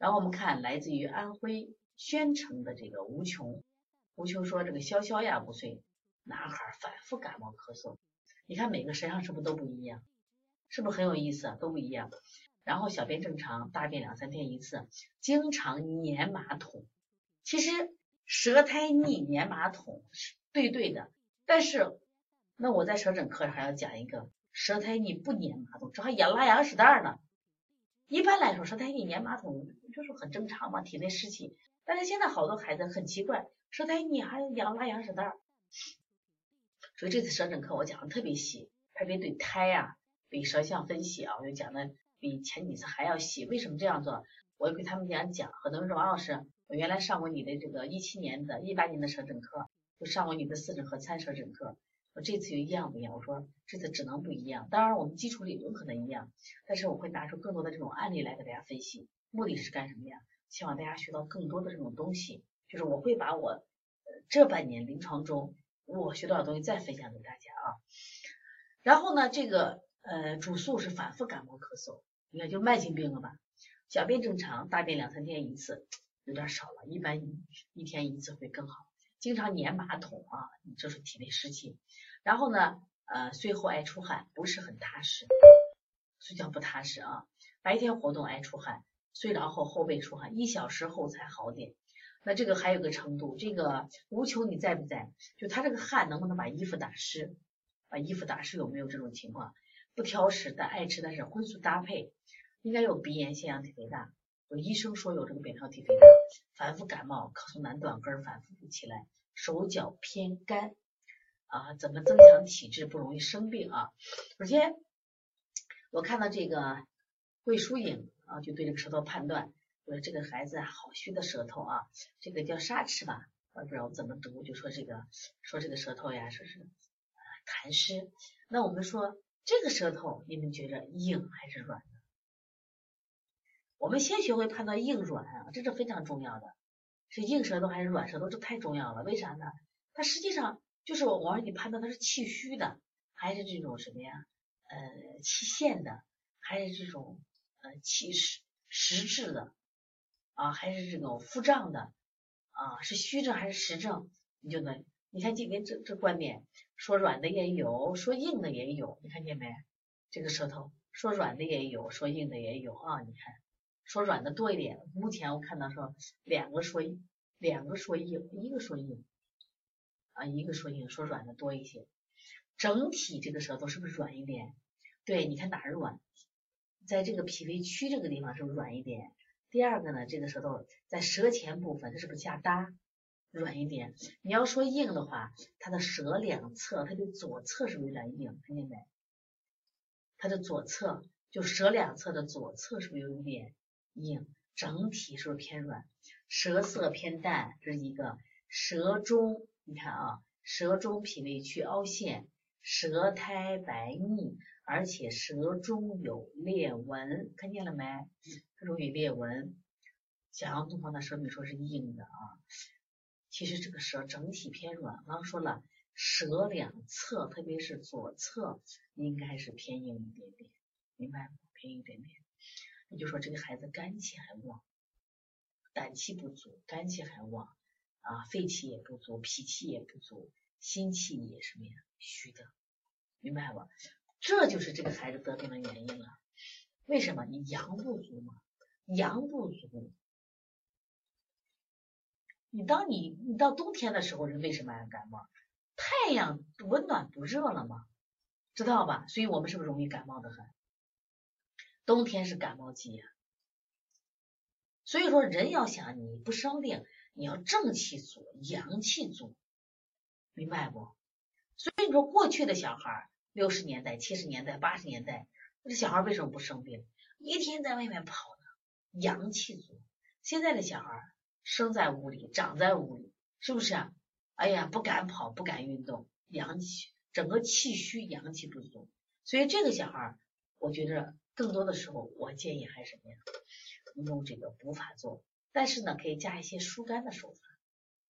然后我们看来自于安徽宣城的这个吴琼，吴琼说这个潇潇呀五岁男孩反复感冒咳嗽，你看每个身上是不是都不一样？是不是很有意思啊？都不一样。然后小便正常，大便两三天一次，经常粘马桶。其实舌苔腻粘马桶是对对的，但是那我在舌诊课上还要讲一个舌苔腻不粘马桶，这还养拉羊屎蛋呢。一般来说，舌苔腻粘马桶就是很正常嘛，体内湿气。但是现在好多孩子很奇怪，舌苔腻还养拉羊屎蛋儿。所以这次舌诊课我讲的特别细，特别对胎啊，对舌象分析啊，我就讲的比前几次还要细。为什么这样做？我给他们讲讲。很多人说王老师，我原来上过你的这个一七年的、一八年的舌诊课，就上过你的四诊和参舌诊课。这次又一样不一样？我说这次只能不一样。当然我们基础理论可能一样，但是我会拿出更多的这种案例来给大家分析。目的是干什么呀？希望大家学到更多的这种东西。就是我会把我这半年临床中我学到的东西再分享给大家啊。然后呢，这个呃主诉是反复感冒咳嗽，你看就慢性病了吧？小便正常，大便两三天一次，有点少了，一般一天一次会更好。经常粘马桶啊，这是体内湿气。然后呢，呃，睡后爱出汗，不是很踏实，睡觉不踏实啊。白天活动爱出汗，睡着后后背出汗，一小时后才好点。那这个还有个程度，这个无求你在不在？就他这个汗能不能把衣服打湿？把衣服打湿有没有这种情况？不挑食，但爱吃但是荤素搭配，应该有鼻炎、腺样体肥大。有医生说有这个扁桃体肥大，反复感冒，咳嗽难断根，反复不起来，手脚偏干啊，怎么增强体质不容易生病啊？首先，我看到这个魏淑颖啊，就对这个舌头判断，说这个孩子好虚的舌头啊，这个叫沙齿吧，我不知道怎么读，就说这个说这个舌头呀，说是痰湿。那我们说这个舌头，你们觉着硬还是软？我们先学会判断硬软啊，这是非常重要的。是硬舌头还是软舌头，这太重要了。为啥呢？它实际上就是我让你判断它是气虚的，还是这种什么呀？呃，气陷的，还是这种呃气实实质的啊？还是这种腹胀的啊？是虚症还是实症？你就能，你看今天这这观点，说软的也有，说硬的也有，你看见没？这个舌头说软的也有，说硬的也有啊，你看。说软的多一点，目前我看到说两个说两个说硬，一个说硬啊，一个说硬，说软的多一些。整体这个舌头是不是软一点？对，你看哪儿软？在这个脾胃区这个地方是不是软一点？第二个呢，这个舌头在舌前部分，它是不是下搭软一点？你要说硬的话，它的舌两侧，它的左侧是不是有点硬？看见没？它的左侧就舌两侧的左侧是不是有一点？硬，整体是不是偏软？舌色偏淡，这是一个。舌中，你看啊，舌中脾胃区凹陷，舌苔白腻，而且舌中有裂纹，看见了没？它容易裂纹。想要东方的舌你说是硬的啊，其实这个舌整体偏软。刚刚说了，舌两侧，特别是左侧，应该是偏硬一点点，明白吗？偏硬一点点。那就说这个孩子肝气还旺，胆气不足，肝气还旺啊，肺气也不足，脾气也不足，心气也什么呀，虚的，明白吧？这就是这个孩子得病的原因了。为什么？你阳不足嘛，阳不足，你当你你到冬天的时候，人为什么爱感冒？太阳温暖不热了吗？知道吧？所以我们是不是容易感冒的很？冬天是感冒季呀，所以说人要想你不生病，你要正气足，阳气足，明白不？所以你说过去的小孩儿，六十年代、七十年代、八十年代，这小孩为什么不生病？一天在外面跑呢，阳气足。现在的小孩生在屋里，长在屋里，是不是？哎呀，不敢跑，不敢运动，阳气整个气虚，阳气不足。所以这个小孩，我觉着。更多的时候，我建议还是什么呀？用这个补法做，但是呢，可以加一些疏肝的手法。